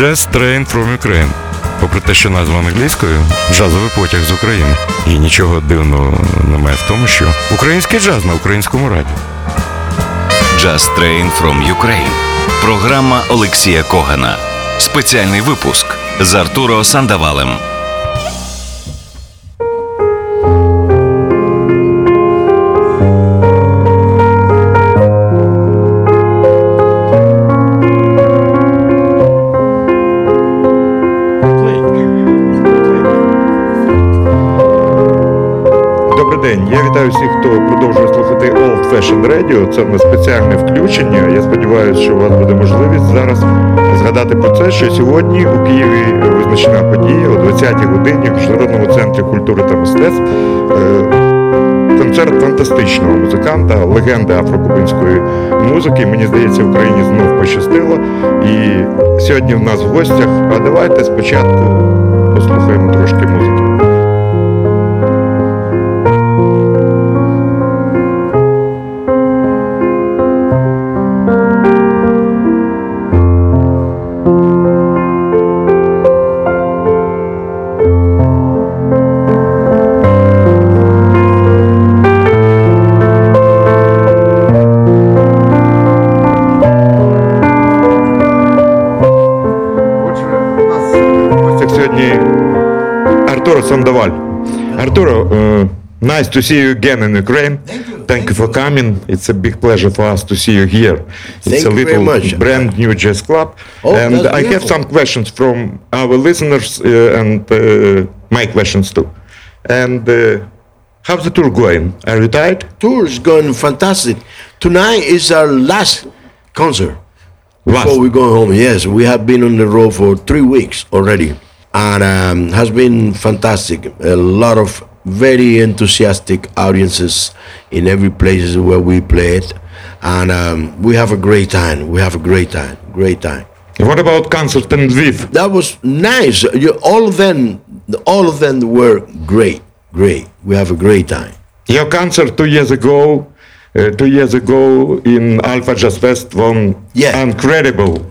Jazz Train from Ukraine. Попри те, що назва англійською джазовий потяг з України. І нічого дивного немає в тому, що український джаз на українському раді. Jazz Train from Ukraine. Програма Олексія Когана. Спеціальний випуск з Артуро Сандавалем. Вітаю всіх, хто продовжує слухати Old Fashion Radio. Це не спеціальне включення. Я сподіваюся, що у вас буде можливість зараз згадати про це, що сьогодні у Києві визначена подія о 20-й годині в Міжнародному центрі культури та мистецтв. Е, Концерт фантастичного музиканта, легенди афрокубинської музики. Мені здається, Україні знов пощастило. І сьогодні в нас в гостях. А давайте спочатку послухаємо трошки музики. Sandoval. Arturo, uh, nice to see you again in Ukraine. Thank you. Thank you for coming. It's a big pleasure for us to see you here. It's Thank a little much. brand new jazz club. Oh, and I have some questions from our listeners uh, and uh, my questions too. And uh, how's the tour going? Are you tired? Tour is going fantastic. Tonight is our last concert Last. before we go home. Yes, we have been on the road for three weeks already and um, has been fantastic. A lot of very enthusiastic audiences in every places where we played, and um, we have a great time. We have a great time. Great time. What about concert in Lviv? That was nice. You, all of them, all of them were great. Great. We have a great time. Your concert two years ago, uh, two years ago in Alpha Jazz Fest was Yeah. incredible,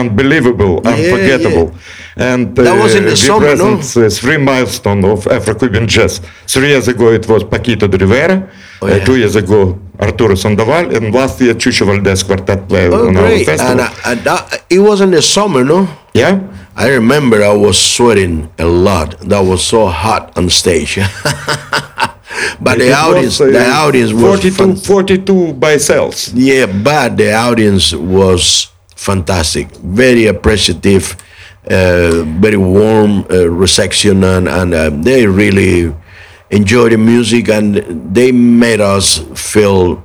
unbelievable, unforgettable. And uh, That was in the summer, no? present uh, three milestone of Afro-Cuban jazz. Three years ago it was Paquito de Rivera, Oh, uh, two years ago Arturo Sandoval, and last year Chucho Valdés quartet played Oh, on our great. festival. And, uh, and that, it was in the summer, no? yeah? I remember I was sweating a lot. That was so hot on stage. but the audience, was, uh, the audience was 42, fan- 42 by cells. yeah, but the audience was fantastic. Very appreciative, uh, very warm uh, reception, and, and uh, they really enjoyed the music, and they made us feel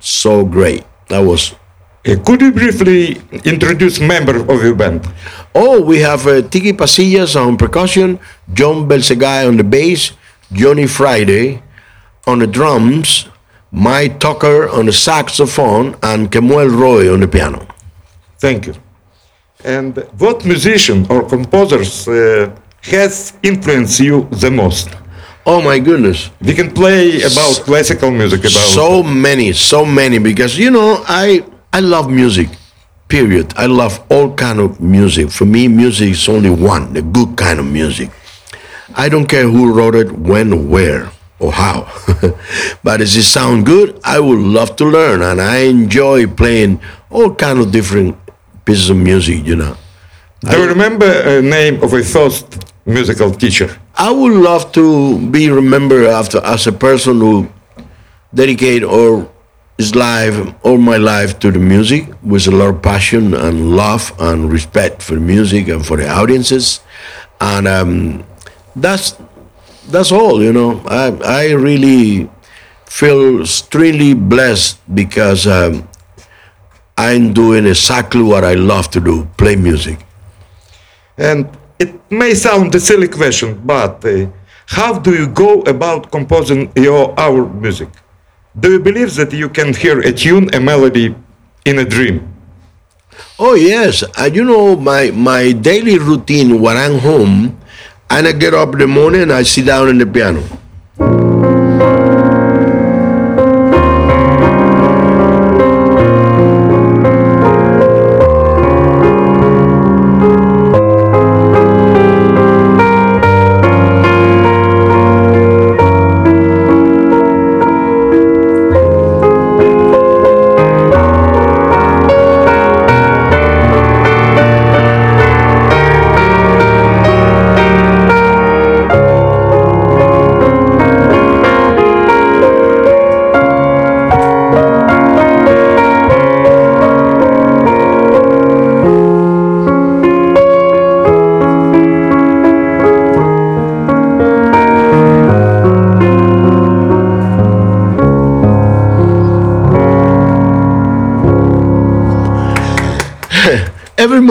so great. That was Uh, could you briefly introduce member of your band? Oh, we have uh, Tiki Pasillas on percussion, John Belzaguy on the bass, Johnny Friday on the drums, Mike Tucker on the saxophone, and Kemuel Roig on the piano. Thank you. And what musician or composers uh, has influenced you the most? Oh my goodness. We can play about classical music, about So many, so many, because you know, I I love music. Period. I love all kind of music. For me, music is only one, the good kind of music. I don't care who wrote it, when, where, or how. but does it sound good? I would love to learn, and I enjoy playing all kind of different pieces of music. You know, Do you remember a name of a first musical teacher? I would love to be remembered after as a person who dedicate all his life, all my life to the music with a lot of passion and love and respect for the music and for the audiences, and um, that's that's all. You know, I I really feel extremely blessed because um, I'm doing exactly what I love to do: play music. And it may sound a silly question, but uh, how do you go about composing your our music? Do you believe that you can hear a tune, a melody in a dream? Oh yes, uh, you know my my daily routine when I'm home, and I get up in the morning and I sit down in the piano.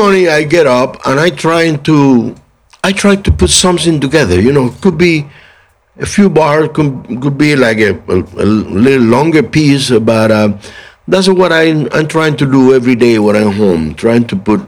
Morning I get up and I try to I try to put something together. You know, could be a few bars, could, could be like a, a, a little longer piece, but uh, that's what I, I'm trying to do every day when I'm home, trying to put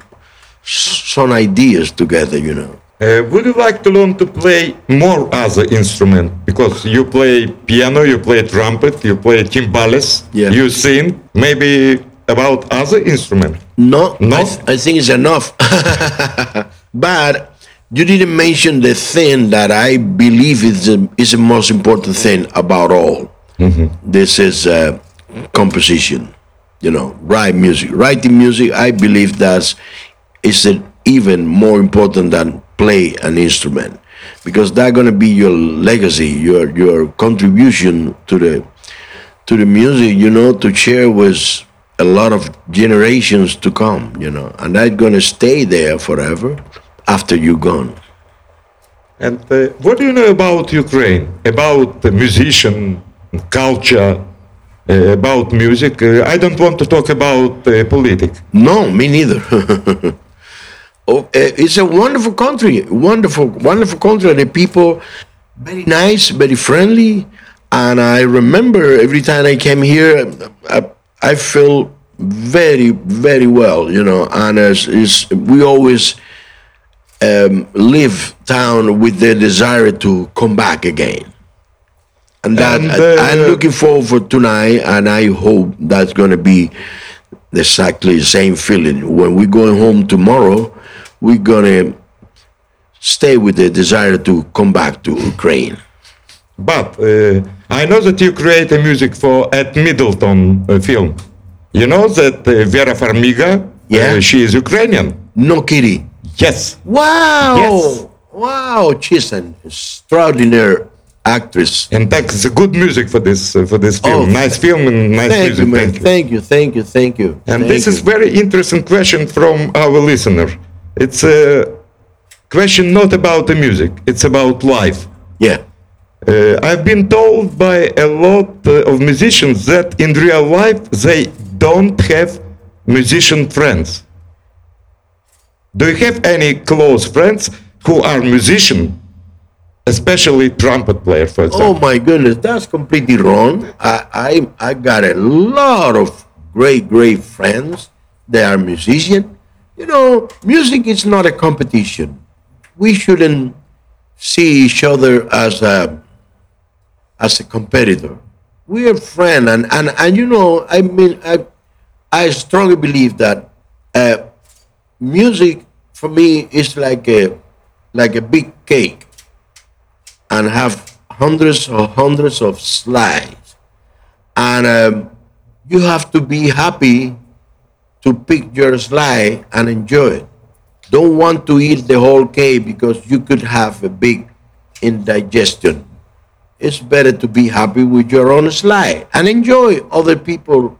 s- some ideas together. You know. Uh, would you like to learn to play more other instrument? Because you play piano, you play trumpet, you play timbales, Yeah. you sing. Maybe about other instrument. No, No? I, th- I think it's enough. but you didn't mention the thing that I believe is the, is the most important thing about all. This is uh, composition. You know, write music. Writing music, I believe that's is even more important than play an instrument because that's gonna be your legacy, your your contribution to the to the music, you know, to share with a lot of generations to come, you know, and that's gonna stay there forever after you're gone. And uh, what do you know about Ukraine? About the musician culture? Uh, about music? Uh, I don't want to talk about uh, politics. No, me neither. oh, eh, it's a wonderful country, wonderful, wonderful country. The people very nice, very friendly, and I remember every time I came here, I, I feel very, very well, you know. And it's, it's, we always um, leave town with the desire to come back again. And that And, I, I'm uh, looking forward for tonight, and I hope that's going to be exactly the same feeling. When we're going home tomorrow, we're going to stay with the desire to come back to Ukraine. But uh, I know that you create a music for At Middleton uh, film. You know that uh, Vera Farmiga, Yeah. uh, she is Ukrainian. No kidding. Yes. Wow! Yes. Wow! She's an extraordinary actress. And that's a good music for this uh, for this film. Oh, nice film and nice Thank music. you. Thank you. Thank you, thank you, thank you. And Thank this is very interesting question from our listener. It's a question not about the music, it's about life. yeah. Uh, I've been told by a lot uh, of musicians that in real life they don't have musician friends. Do you have any close friends who are musician, especially trumpet player, for example? Oh my goodness, that's completely wrong. I, I I got a lot of great, great friends. They are musicians. You know, music is not a competition. We shouldn't see each other as a as a competitor. We are friends, and, and, and you know, I mean, I I strongly believe that uh, music for me is like a like a big cake and have hundreds or hundreds of slides. And um, you have to be happy to pick your slide and enjoy it. Don't want to eat the whole cake because you could have a big indigestion. It's better to be happy with your own slide and enjoy other people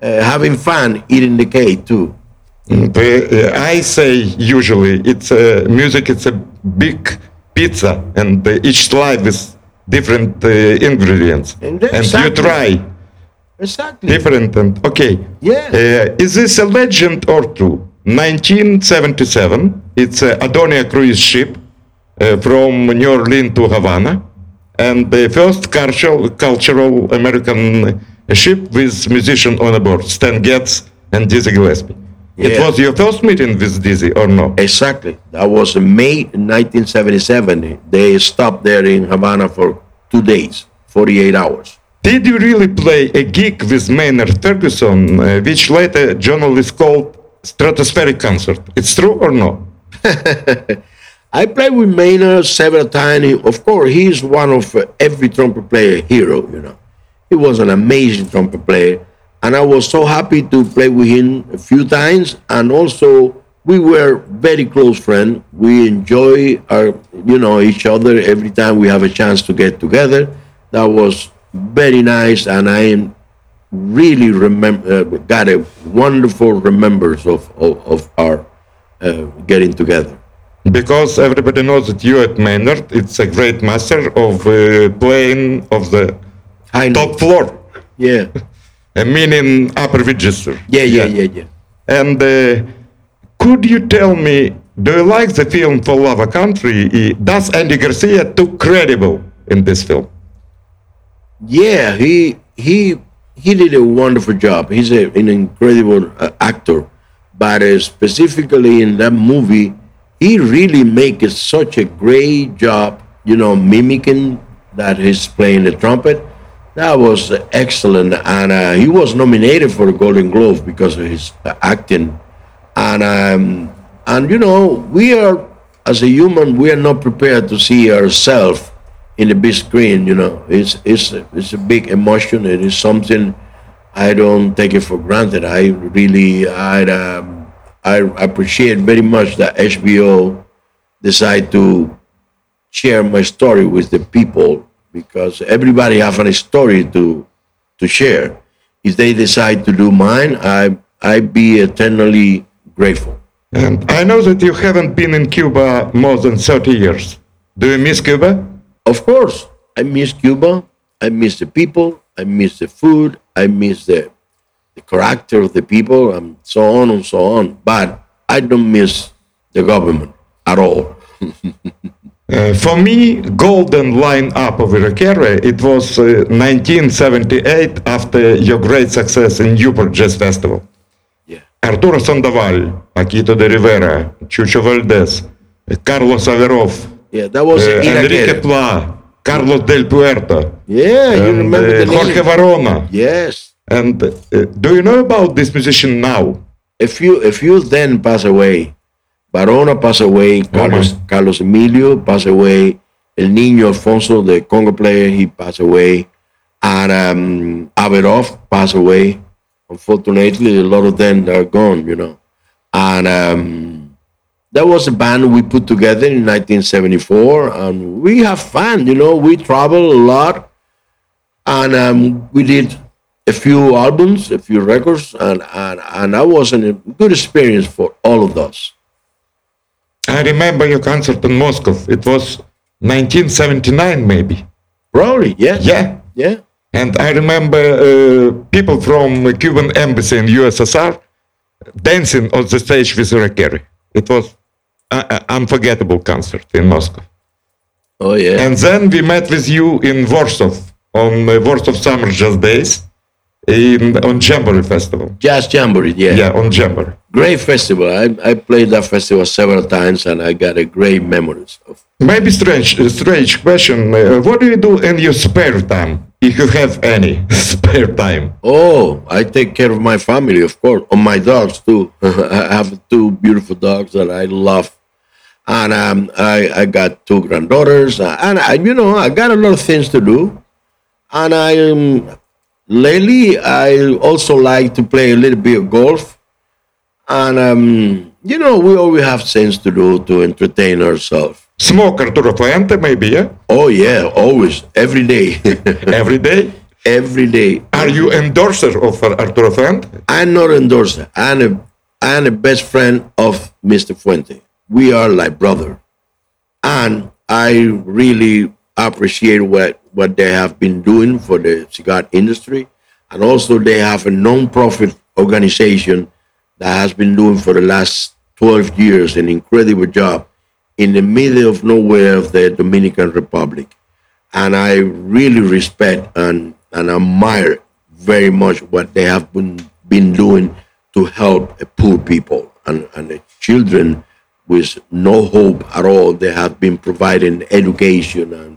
uh, having fun eating the cake too. The, uh, I say usually it's a music. It's a big pizza, and uh, each slide is different uh, ingredients, And and you try Exactly. different. And okay, Yeah. Uh, is this a legend or true? 1977. It's a Adonia cruise ship uh, from New Orleans to Havana, and the first cultural, cultural American ship with musician on board, Stan Getz and Dizzy Gillespie. It was your first meeting with Dizzy, or no? Exactly. That was May 1977. They stopped there in Havana for two days, 48 hours. Did you really play a gig with Maynard Ferguson, uh, which later journalists called stratospheric concert? It's true or no? I played with Maynard several times. Of course, he's one of uh, every trumpet player hero, you know. He was an amazing trumpet player. And I was so happy to play with him a few times. And also, we were very close friends. We enjoy our, you know, each other every time we have a chance to get together. That was very nice. And I really remember, uh, got a wonderful remembrance of, of, of our uh, getting together. Because everybody knows that you at Maynard, it's a great master of uh, playing of the know. top floor, Yeah. meaning upper register. Yeah, yeah, yeah, yeah. And uh, could you tell me, do you like the film For Love of Country? Does Andy Garcia too credible in this film? Yeah, he he he did a wonderful job. He's a, an incredible uh, actor, but uh, specifically in that movie, he really makes such a great job. You know, mimicking that he's playing the trumpet. That was excellent, and uh, he was nominated for the Golden Globe because of his acting. And um, and you know, we are as a human, we are not prepared to see ourselves in the big screen. You know, it's it's it's a big emotion. It is something I don't take it for granted. I really I um, I appreciate very much that HBO decided to share my story with the people because everybody have a story to to share. If they decide to do mine, I I be eternally grateful. And I know that you haven't been in Cuba more than 30 years. Do you miss Cuba? Of course, I miss Cuba. I miss the people. I miss the food. I miss the the character of the people, and so on and so on. But I don't miss the government at all. Uh, for me, golden lineup of Irakere, it was uh, 1978 after your great success in Newport Jazz Festival. Yeah. Arturo Sandoval, Paquito de Rivera, Chucho Valdés, Carlos Averhoff, Yeah, that was uh, Enrique. Pla, Carlos Del Puerto, Yeah, you and remember uh, the Jorge name? Varona. Yes. And uh, do you know about this musician now? A few, a few then pass away. Varona passed away. Carlos, Carlos Emilio passed away. El Niño Alfonso, the conga player, he passed away. And um, Averhoff passed away. Unfortunately, a lot of them are gone, you know. And um, that was a band we put together in 1974. And we have fun, you know. We travel a lot. And um, we did a few albums, a few records. And, and, and that was a good experience for all of us. I remember your concert in Moscow. It was 1979, maybe. Probably, yeah. Yeah. Yeah. And I remember uh, people from the Cuban embassy in USSR dancing on the stage with Irakere. It was an unforgettable concert in Moscow. Oh, yeah. And then we met with you in Warsaw on uh, Warsaw Summer Jazz Days in, on Jamboree Festival. Jazz Jamboree, yeah. Yeah, on Jamboree. Great festival. I, I played that festival several times and I got a great memories of. Maybe strange, uh, strange question. Uh, what do you do in your spare time, if you have any spare time? Oh, I take care of my family, of course, on my dogs too. I have two beautiful dogs that I love, and um, I I got two granddaughters, uh, and I, you know I got a lot of things to do, and I um, lately I also like to play a little bit of golf, and um, you know we always have things to do to entertain ourselves. Smoke Arturo Fuente, maybe, yeah? Oh yeah, always, every day, Every day? every day. Are you endorser of Arturo Fuente? I'm not endorser. I'm a, I'm a best friend of Mr. Fuente. We are like brother. And I really appreciate what, what they have been doing for the cigar industry. And also they have a non-profit organization that has been doing for the last 12 years an incredible job in the middle of nowhere of the Dominican Republic. And I really respect and, and admire very much what they have been, been doing to help poor people and, and the children with no hope at all. They have been providing education and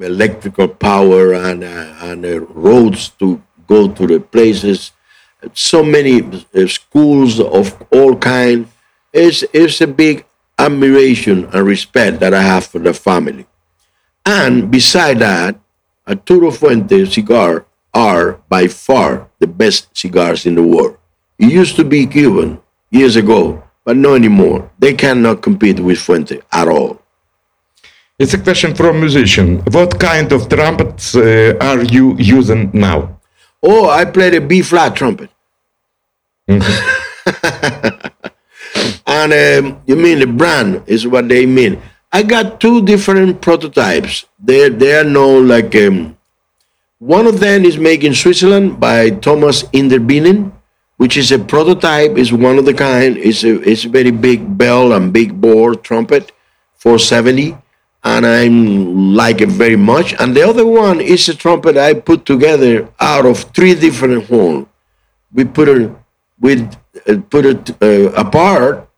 electrical power and, uh, and uh, roads to go to the places. So many uh, schools of all kind. It's, it's a big admiration and respect that I have for the family. And beside that, Arturo Fuente cigar are by far the best cigars in the world. It used to be Cuban years ago, but not anymore. They cannot compete with Fuente at all. It's a question from musician. What kind of trumpets uh, are you using now? Oh, I played a B flat trumpet. and um, you mean the brand is what they mean. I got two different prototypes. They they are known like um, one of them is made in Switzerland by Thomas Inderbinen. which is a prototype, is one of the kind. It's a it's a very big bell and big bore trumpet, 470, and I like it very much. And the other one is a trumpet I put together out of three different horns. We put it with uh, put it uh, apart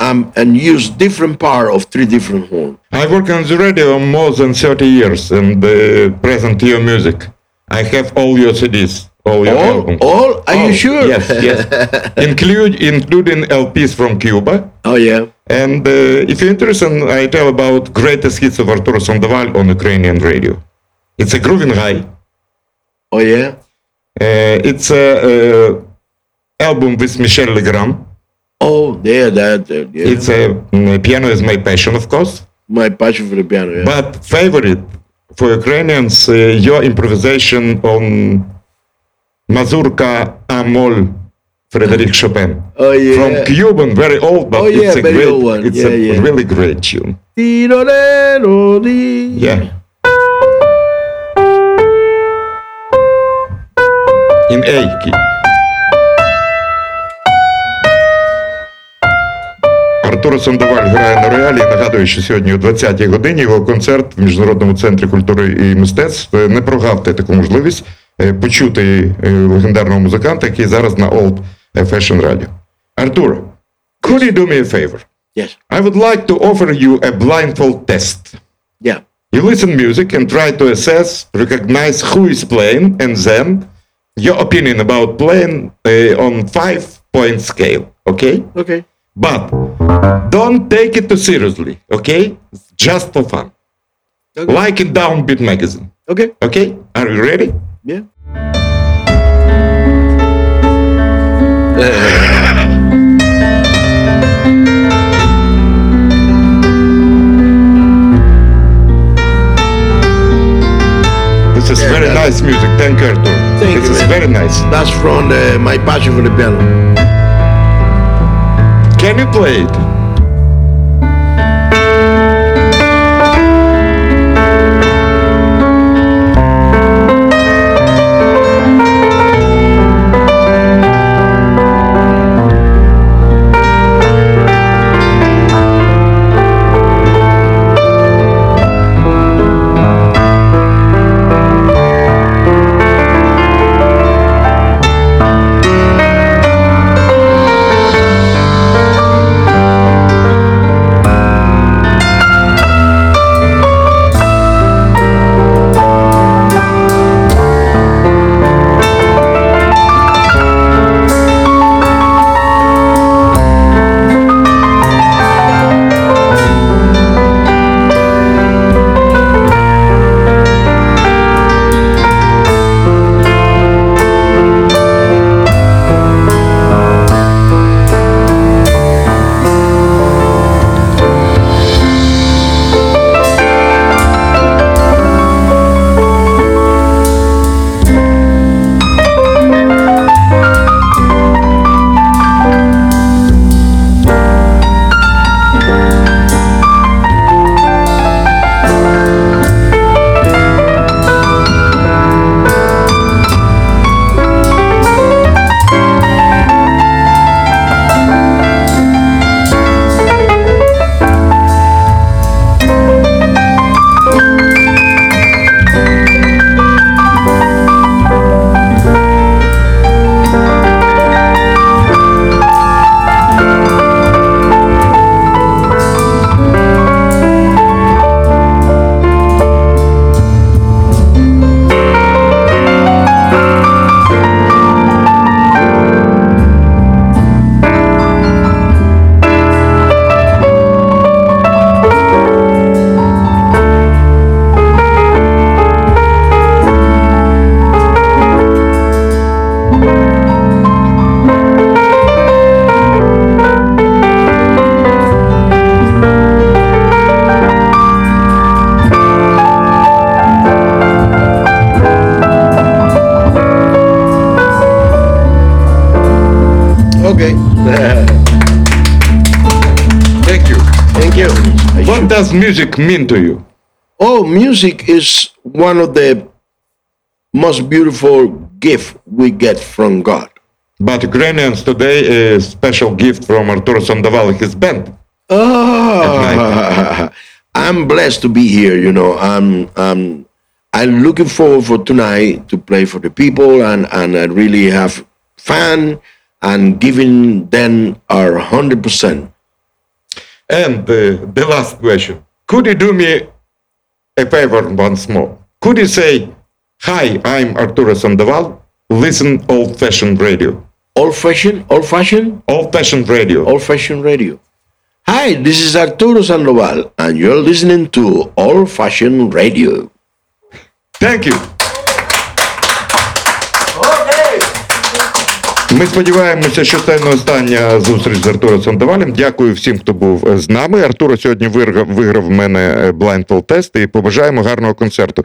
um, and use different part of three different horns. I work on the radio more than 30 years and uh, present your music. I have all your CDs, all your All, all? Are you sure? Yes, yes. Include, including LPs from Cuba. Oh yeah. And uh, if you're interested, I tell about greatest hits of Arturo Sandoval on Ukrainian radio. It's a grooving high. Oh yeah. Uh, it's a, uh album with Michel Legrand. Oh, there, that, that yeah. It's a mm, piano is my passion, of course. my passion for the piano. Yeah. But favorite for Ukrainians, uh, your improvisation on Mazurka Amol, Frederic Chopin. oh yeah. From Cuban, very old, but Oh, yeah, it's a very great, one. it's Yeah, a yeah. really great tune. Yeah. In A key. Артур Сандоваль грає на роялі. Нагадую, що сьогодні о 20-й годині його концерт в Міжнародному центрі культури і мистецтв. Не прогавте таку можливість почути е, легендарного музиканта, який зараз на Old Fashion Radio. Артур, could you do me a favor? Yes. I would like to offer you a blindfold test. Yeah. You listen music and try to assess, recognize who is playing, and then your opinion about playing uh, on five point scale. Okay, Okay. but don't take it too seriously. Okay, It's just for fun. Okay. Like in Downbeat magazine. Okay. Okay, are you ready? Yeah. This is Yeah, very nice music. Thank you. Thank this you, is man. very nice. That's from the, my passion for the piano. Can you play it? You. What does music mean to you? Oh, music is one of the most beautiful gift we get from God. But Ukrainians today is a special gift from Arturo Sandoval his band. Oh, I'm blessed to be here. You know, I'm I'm I'm looking forward for tonight to play for the people and and I really have fun and giving them our hundred percent. And uh, the last question. Could you do me a favor once more? Could you say, Hi, I'm Arturo Sandoval. Listen old fashioned radio. Old fashioned, old fashioned, Old fashioned radio. old fashioned radio. Hi, this is Arturo Sandoval, and you're listening to Old Fashioned Radio. Thank you. Ми сподіваємося, що це не остання зустріч з Артуром Сандавалем. Дякую всім, хто був з нами. Артур сьогодні виграв, в мене е, blindfold тест і побажаємо гарного концерту.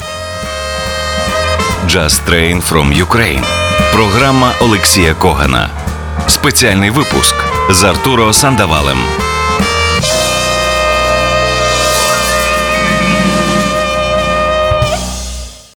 Just Train from Ukraine. Програма Олексія Когана. Спеціальний випуск з Артуро Сандавалем.